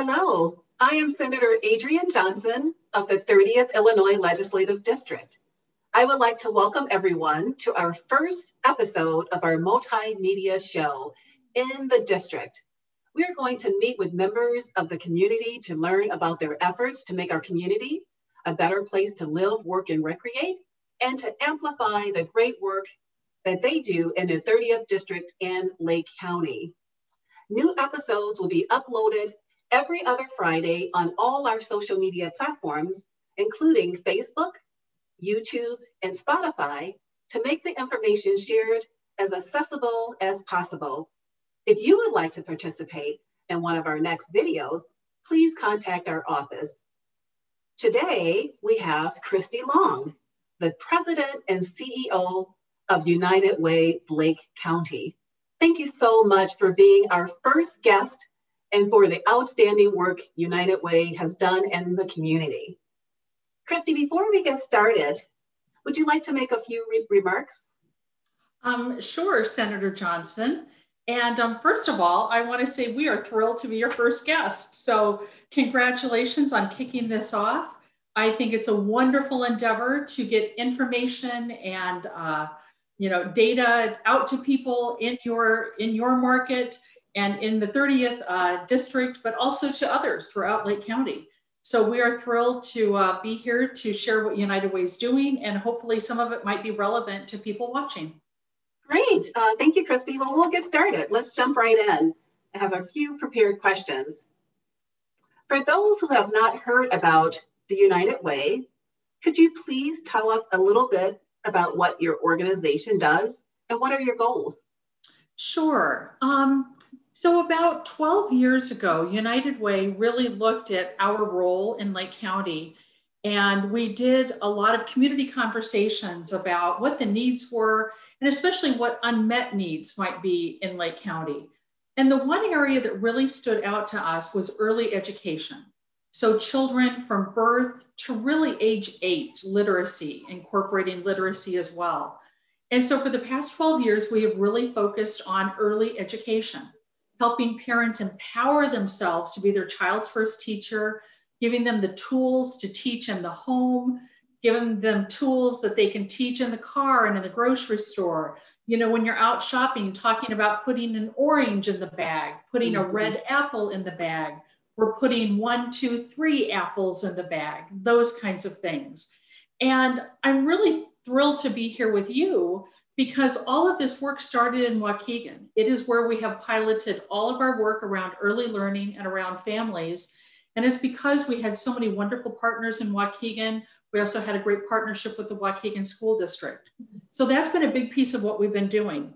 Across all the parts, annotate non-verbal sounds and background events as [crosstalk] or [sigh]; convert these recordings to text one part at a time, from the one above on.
Hello, I am Senator Adriane Johnson of the 30th Illinois Legislative District. I would like to welcome everyone to our first episode of our multimedia show in the district. We are going to meet with members of the community to learn about their efforts to make our community a better place to live, work, and recreate, and to amplify the great work that they do in the 30th District and Lake County. New episodes will be uploaded every other Friday on all our social media platforms, including Facebook, YouTube, and Spotify, to make the information shared as accessible as possible. If you would like to participate in one of our next videos, please contact our office. Today, we have Kristi Long, the President and CEO of United Way Lake County. Thank you so much for being our first guest and for the outstanding work United Way has done in the community. Kristi, before we get started, would you like to make a few re remarks? Um, sure, Senator Johnson. And um, first of all, I want to say we are thrilled to be your first guest. So, congratulations on kicking this off. I think it's a wonderful endeavor to get information and uh, you know data out to people in your in your market and in the 30th uh, district, but also to others throughout Lake County. So we are thrilled to uh, be here to share what United Way is doing, and hopefully some of it might be relevant to people watching. Great, uh, thank you, Kristi. Well, we'll get started. Let's jump right in. I have a few prepared questions. For those who have not heard about the United Way, could you please tell us a little bit about what your organization does and what are your goals? Sure. Um, so, about 12 years ago, United Way really looked at our role in Lake County. And we did a lot of community conversations about what the needs were, and especially what unmet needs might be in Lake County. And the one area that really stood out to us was early education. So, children from birth to really age eight, literacy, incorporating literacy as well. And so, for the past 12 years, we have really focused on early education helping parents empower themselves to be their child's first teacher, giving them the tools to teach in the home, giving them tools that they can teach in the car and in the grocery store. You know, when you're out shopping, talking about putting an orange in the bag, putting mm-hmm. a red apple in the bag, we're putting one, two, three apples in the bag, those kinds of things. And I'm really thrilled to be here with you because all of this work started in Waukegan. It is where we have piloted all of our work around early learning and around families. And it's because we had so many wonderful partners in Waukegan. We also had a great partnership with the Waukegan School District. So that's been a big piece of what we've been doing.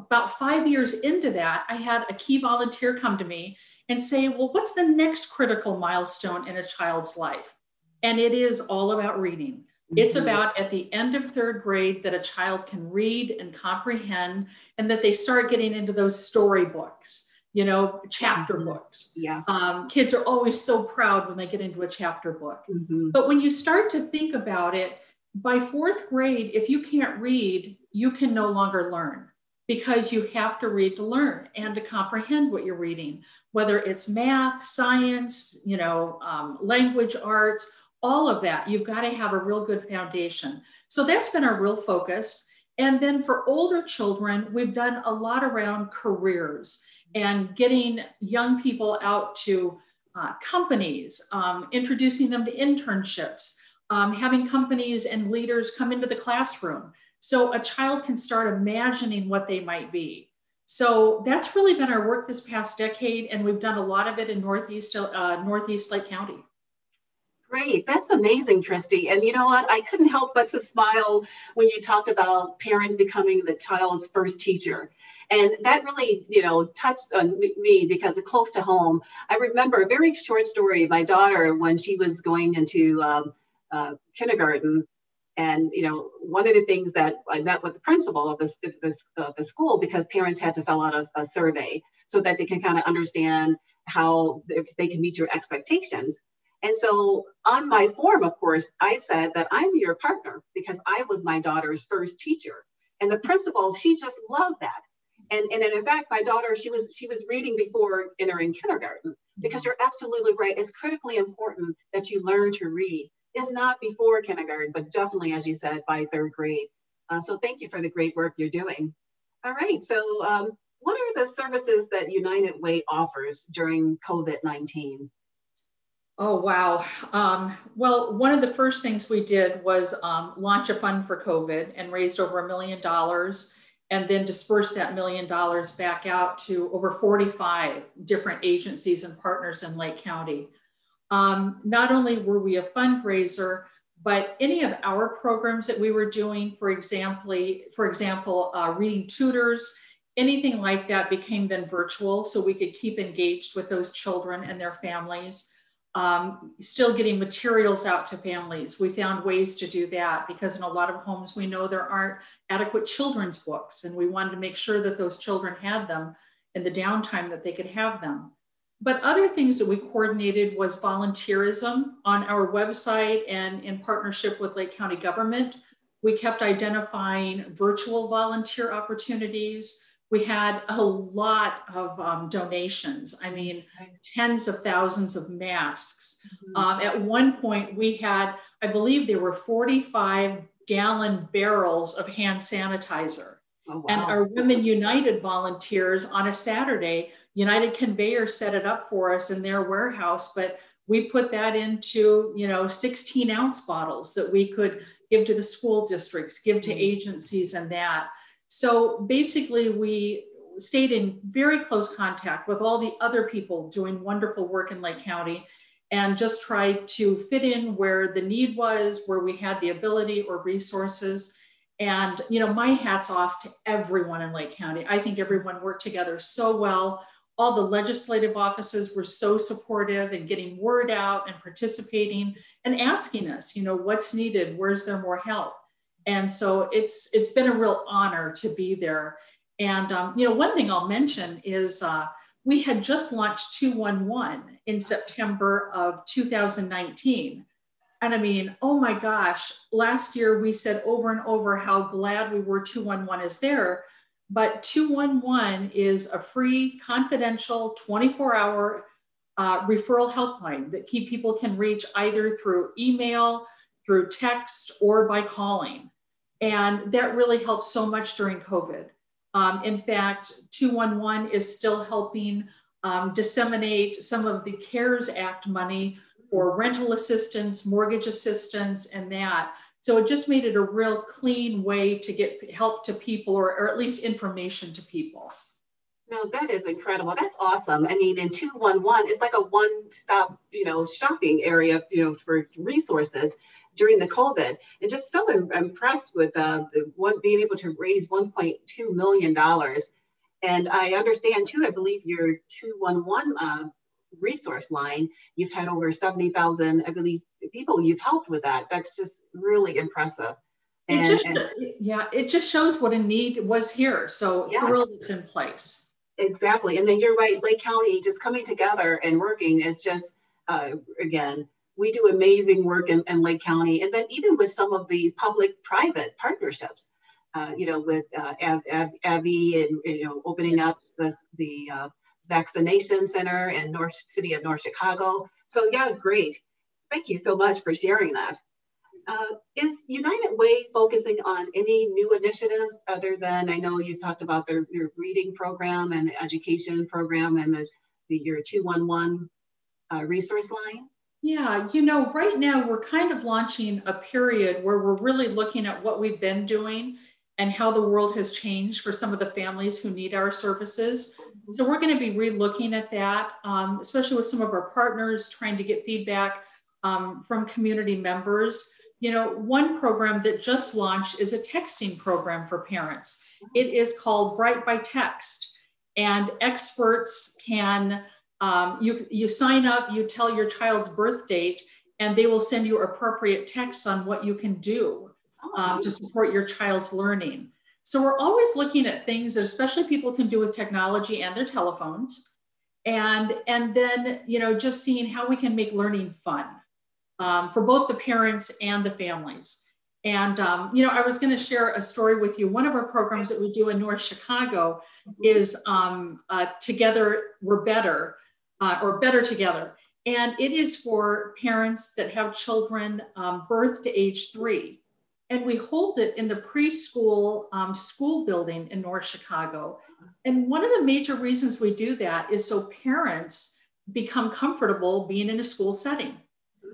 About five years into that, I had a key volunteer come to me and say, Well, what's the next critical milestone in a child's life? And it is all about reading. It's mm-hmm. about at the end of third grade that a child can read and comprehend, and that they start getting into those storybooks, you know, chapter mm-hmm. books. Yeah. Um, kids are always so proud when they get into a chapter book. Mm-hmm. But when you start to think about it, by fourth grade, if you can't read, you can no longer learn because you have to read to learn and to comprehend what you're reading, whether it's math, science, you know, um, language arts all of that. You've got to have a real good foundation. So that's been our real focus. And then for older children, we've done a lot around careers and getting young people out to uh, companies, um, introducing them to internships, um, having companies and leaders come into the classroom so a child can start imagining what they might be. So that's really been our work this past decade, and we've done a lot of it in Northeast uh, Northeast Lake County. Great. That's amazing, Kristi. And you know what? I couldn't help but to smile when you talked about parents becoming the child's first teacher. And that really, you know, touched on me because it's close to home. I remember a very short story my daughter when she was going into um, uh, kindergarten. And, you know, one of the things that I met with the principal of this, this uh, the school because parents had to fill out a, a survey so that they can kind of understand how they, they can meet your expectations. And so on my form, of course, I said that I'm your partner because I was my daughter's first teacher. And the principal, she just loved that. And, and in fact, my daughter, she was she was reading before entering kindergarten. because you're absolutely right. It's critically important that you learn to read, if not before kindergarten, but definitely, as you said, by third grade. Uh, so thank you for the great work you're doing. All right, so um, what are the services that United Way offers during COVID-19? Oh, wow. Um, well, one of the first things we did was um, launch a fund for COVID and raised over a million dollars and then dispersed that million dollars back out to over 45 different agencies and partners in Lake County. Um, not only were we a fundraiser, but any of our programs that we were doing, for example, for example, uh, reading tutors, anything like that became then virtual so we could keep engaged with those children and their families. Um, still getting materials out to families. We found ways to do that because in a lot of homes we know there aren't adequate children's books and we wanted to make sure that those children had them in the downtime that they could have them. But other things that we coordinated was volunteerism on our website and in partnership with Lake County government. We kept identifying virtual volunteer opportunities. We had a lot of um, donations. I mean, tens of thousands of masks. Mm-hmm. Um, at one point, we had, I believe there were 45 gallon barrels of hand sanitizer. Oh, wow. And our Women United volunteers on a Saturday United Conveyor set it up for us in their warehouse, but we put that into, you know, 16 ounce bottles that we could give to the school districts, give to mm-hmm. agencies and that. So basically we stayed in very close contact with all the other people doing wonderful work in Lake County and just tried to fit in where the need was, where we had the ability or resources. And, you know, my hat's off to everyone in Lake County. I think everyone worked together so well all the legislative offices were so supportive and getting word out and participating and asking us, you know, what's needed, where's there more help? And so it's it's been a real honor to be there. And um, you know, one thing I'll mention is uh, we had just launched 211 in September of 2019. And I mean, oh my gosh, last year we said over and over how glad we were 211 is there but 211 is a free, confidential, 24 hour uh, referral helpline that key people can reach either through email, through text, or by calling. And that really helped so much during COVID. Um, in fact, 211 is still helping um, disseminate some of the CARES Act money for rental assistance, mortgage assistance, and that so it just made it a real clean way to get help to people or, or at least information to people. No, that is incredible. That's awesome. I mean, in 211, it's like a one-stop, you know, shopping area, you know, for resources during the COVID. And just so impressed with uh, the one being able to raise 1.2 million dollars. And I understand too. I believe your 211 uh, resource line, you've had over 70,000, I believe, people you've helped with that. That's just really impressive. And, it just, and, yeah, it just shows what a need was here. So yes. thrilled it's in place. Exactly. And then you're right, Lake County just coming together and working is just, uh, again, we do amazing work in, in, Lake County. And then even with some of the public-private partnerships, uh, you know, with uh, Av, Av, AbbVie and, you know, opening up the, the uh, vaccination center in North City of North Chicago. So yeah, great. Thank you so much for sharing that. Uh, is United Way focusing on any new initiatives other than I know you talked about their, your reading program and the education program and the, the your 211 uh, resource line? Yeah, you know, right now we're kind of launching a period where we're really looking at what we've been doing and how the world has changed for some of the families who need our services. So we're going to be re-looking at that, um, especially with some of our partners, trying to get feedback um, from community members. You know, one program that just launched is a texting program for parents. It is called Bright by Text, and experts can um, you you sign up, you tell your child's birth date, and they will send you appropriate texts on what you can do um, to support your child's learning. So we're always looking at things that especially people can do with technology and their telephones. And, and then, you know, just seeing how we can make learning fun um, for both the parents and the families. And, um, you know, I was going to share a story with you. One of our programs that we do in North Chicago is um, uh, Together We're Better. Uh, or Better Together. And it is for parents that have children um, birth to age three. And we hold it in the preschool um, school building in North Chicago. And one of the major reasons we do that is so parents become comfortable being in a school setting.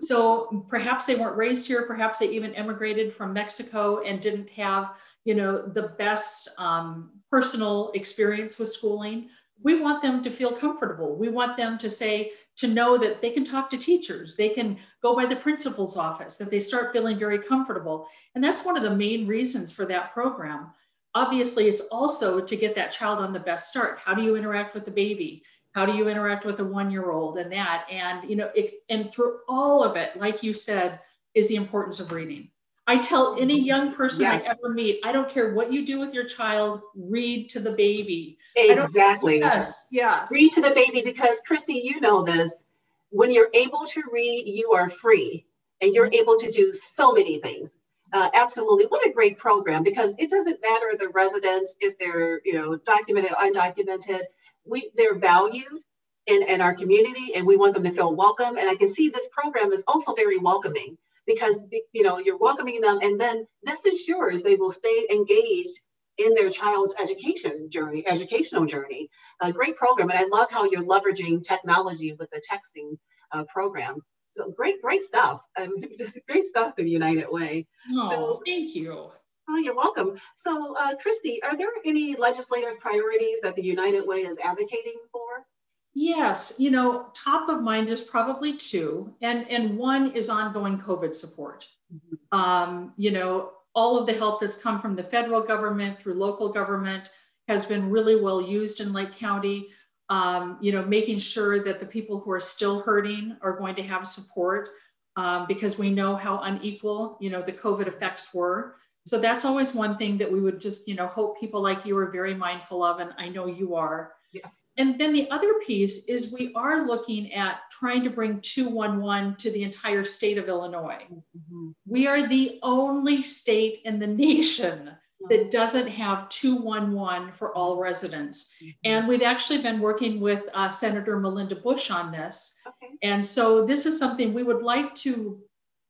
So perhaps they weren't raised here, perhaps they even immigrated from Mexico and didn't have, you know, the best um, personal experience with schooling. We want them to feel comfortable. We want them to say, to know that they can talk to teachers, they can go by the principal's office, that they start feeling very comfortable. And that's one of the main reasons for that program. Obviously, it's also to get that child on the best start. How do you interact with the baby? How do you interact with a one year old and that? And, you know, it, and through all of it, like you said, is the importance of reading. I tell any young person yes. I ever meet, I don't care what you do with your child, read to the baby. Exactly. Yes, yes. Read to the baby because, Kristi, you know this. When you're able to read, you are free and you're able to do so many things. Uh, absolutely. What a great program because it doesn't matter the residents if they're, you know, documented, undocumented. We they're valued in, in our community and we want them to feel welcome. And I can see this program is also very welcoming because you know you're welcoming them and then this ensures they will stay engaged in their child's education journey educational journey. A great program and i love how you're leveraging technology with the texting uh, program. So great great stuff. [laughs] Um, just great stuff in united way. Oh, so thank you. Oh, you're welcome. So, uh, Kristi, are there any legislative priorities that the United Way is advocating for? Yes, you know, top of mind, there's probably two, and, and one is ongoing COVID support. Mm-hmm. Um, you know, all of the help that's come from the federal government through local government has been really well used in Lake County. Um, you know, making sure that the people who are still hurting are going to have support um, because we know how unequal, you know, the COVID effects were. So that's always one thing that we would just, you know, hope people like you are very mindful of, and I know you are. Yes. And then the other piece is we are looking at trying to bring 211 to the entire state of Illinois. Mm-hmm. We are the only state in the nation that doesn't have 211 for all residents. Mm-hmm. And we've actually been working with uh, Senator Melinda Bush on this. Okay. And so this is something we would like to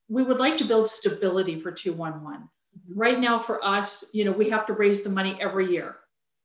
we would like to build stability for 211. Mm-hmm. Right now for us, you know, we have to raise the money every year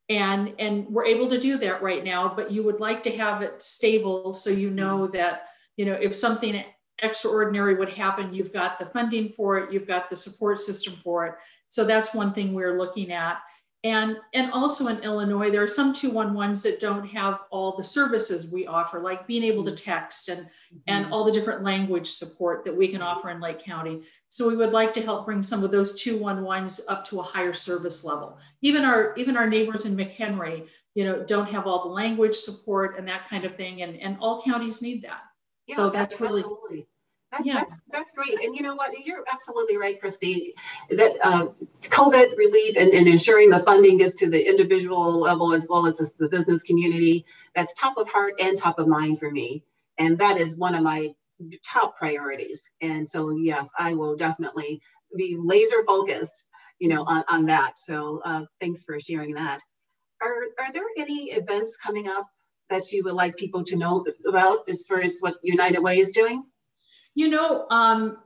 and and we're able to do that right now but you would like to have it stable so you know mm-hmm. that you know if something extraordinary would happen you've got the funding for it you've got the support system for it so that's one thing we're looking at and, and also in Illinois, there are some 211s that don't have all the services we offer, like being able to text and, mm-hmm. and all the different language support that we can offer in Lake County. So we would like to help bring some of those 211s up to a higher service level. Even our, even our neighbors in McHenry, you know, don't have all the language support and that kind of thing. And, and all counties need that. Yeah, so that's really, absolutely. That's, yeah. that's, that's great. And you know what? You're absolutely right, Kristi. That uh, COVID relief and, and, ensuring the funding is to the individual level as well as the business community, that's top of heart and top of mind for me. And that is one of my top priorities. And so, yes, I will definitely be laser focused, you know, on, on that. So uh, thanks for sharing that. Are, are there any events coming up that you would like people to know about as far as what United Way is doing? You know, um,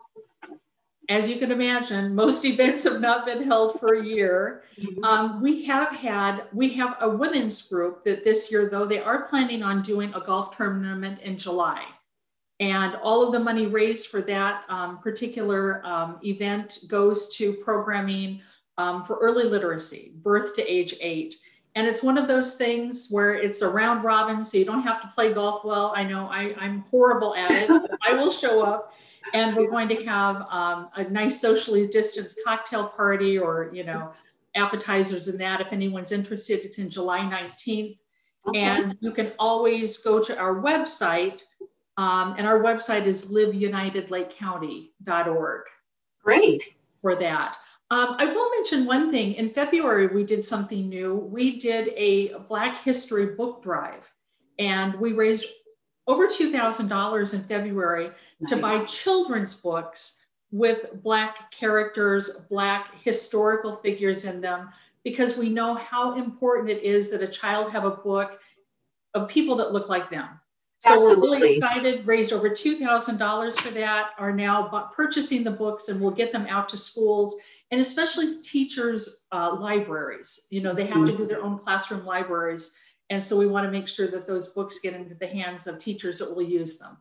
as you can imagine, most [laughs] events have not been held for a year. Mm-hmm. Um, we have had, we have a women's group that this year, though, they are planning on doing a golf tournament in July. And all of the money raised for that um, particular um, event goes to programming um, for early literacy, birth to age eight. And it's one of those things where it's a round robin, so you don't have to play golf well. I know I, am horrible at it. I will show up, and we're going to have um, a nice socially distanced cocktail party or you know appetizers and that. If anyone's interested, it's in July 19th, okay. and you can always go to our website, um, and our website is liveunitedlakecounty.org. Great for that. Um, I will mention one thing. In February, we did something new. We did a Black History book drive, and we raised over $2,000 in February nice. to buy children's books with Black characters, Black historical figures in them, because we know how important it is that a child have a book of people that look like them. So Absolutely. we're really excited, raised over $2,000 for that, are now purchasing the books and we'll get them out to schools and especially teachers' uh, libraries. You know, they have to do their own classroom libraries. And so we want to make sure that those books get into the hands of teachers that will use them.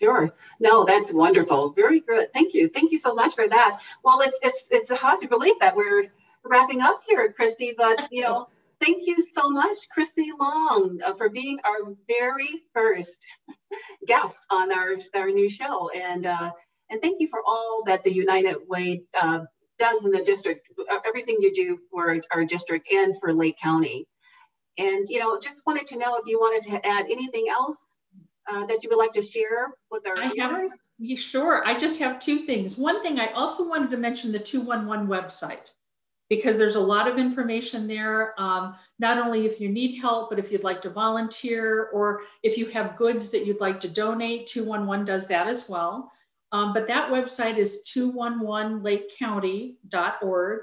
Sure. No, that's wonderful. Very good. Thank you. Thank you so much for that. Well, it's it's it's hard to believe that we're wrapping up here, Kristi, but you know, thank you so much, Kristi Long, uh, for being our very first guest on our our new show, and uh, and thank you for all that the United Way uh, does in the district, uh, everything you do for our district and for Lake County. And you know, just wanted to know if you wanted to add anything else uh, that you would like to share with our I viewers? Have, sure. I just have two things. One thing I also wanted to mention the 211 website because there's a lot of information there. Um, not only if you need help, but if you'd like to volunteer or if you have goods that you'd like to donate, 211 does that as well. Um, but that website is 211lakecounty.org.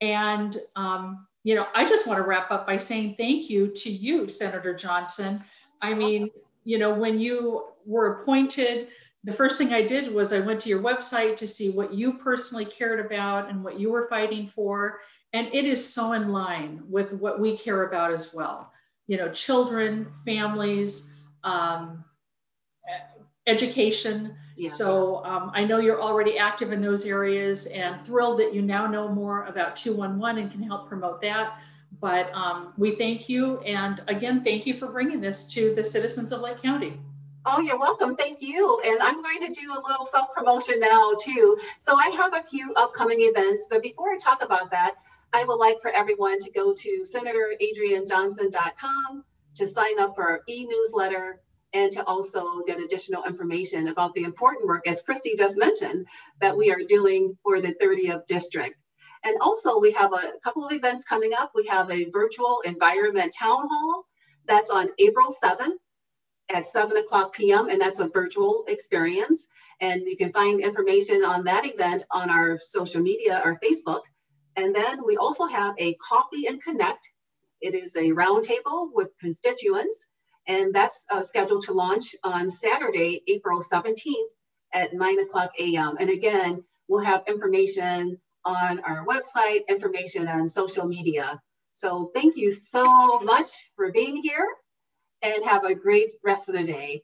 And, um, you know, I just want to wrap up by saying thank you to you, Senator Johnson. I mean, you know, when you were appointed, the first thing I did was I went to your website to see what you personally cared about and what you were fighting for. And it is so in line with what we care about as well. You know, children, families, um, education. Yeah. So um, I know you're already active in those areas and thrilled that you now know more about 211 and can help promote that. But um, we thank you. And again, thank you for bringing this to the citizens of Lake County. Oh, you're welcome. Thank you. And I'm going to do a little self promotion now, too. So I have a few upcoming events. But before I talk about that, I would like for everyone to go to SenatorAdrianeJohnson.com to sign up for our e newsletter and to also get additional information about the important work, as Kristi just mentioned, that we are doing for the 30th district. And also we have a couple of events coming up. We have a virtual environment town hall that's on April 7th at 7 o'clock p.m. and that's a virtual experience. And you can find information on that event on our social media or Facebook. And then we also have a Coffee and Connect. It is a roundtable with constituents, and that's uh, scheduled to launch on Saturday, April 17th at 9 o'clock a.m. And again, we'll have information on our website, information on social media. So thank you so much for being here and have a great rest of the day.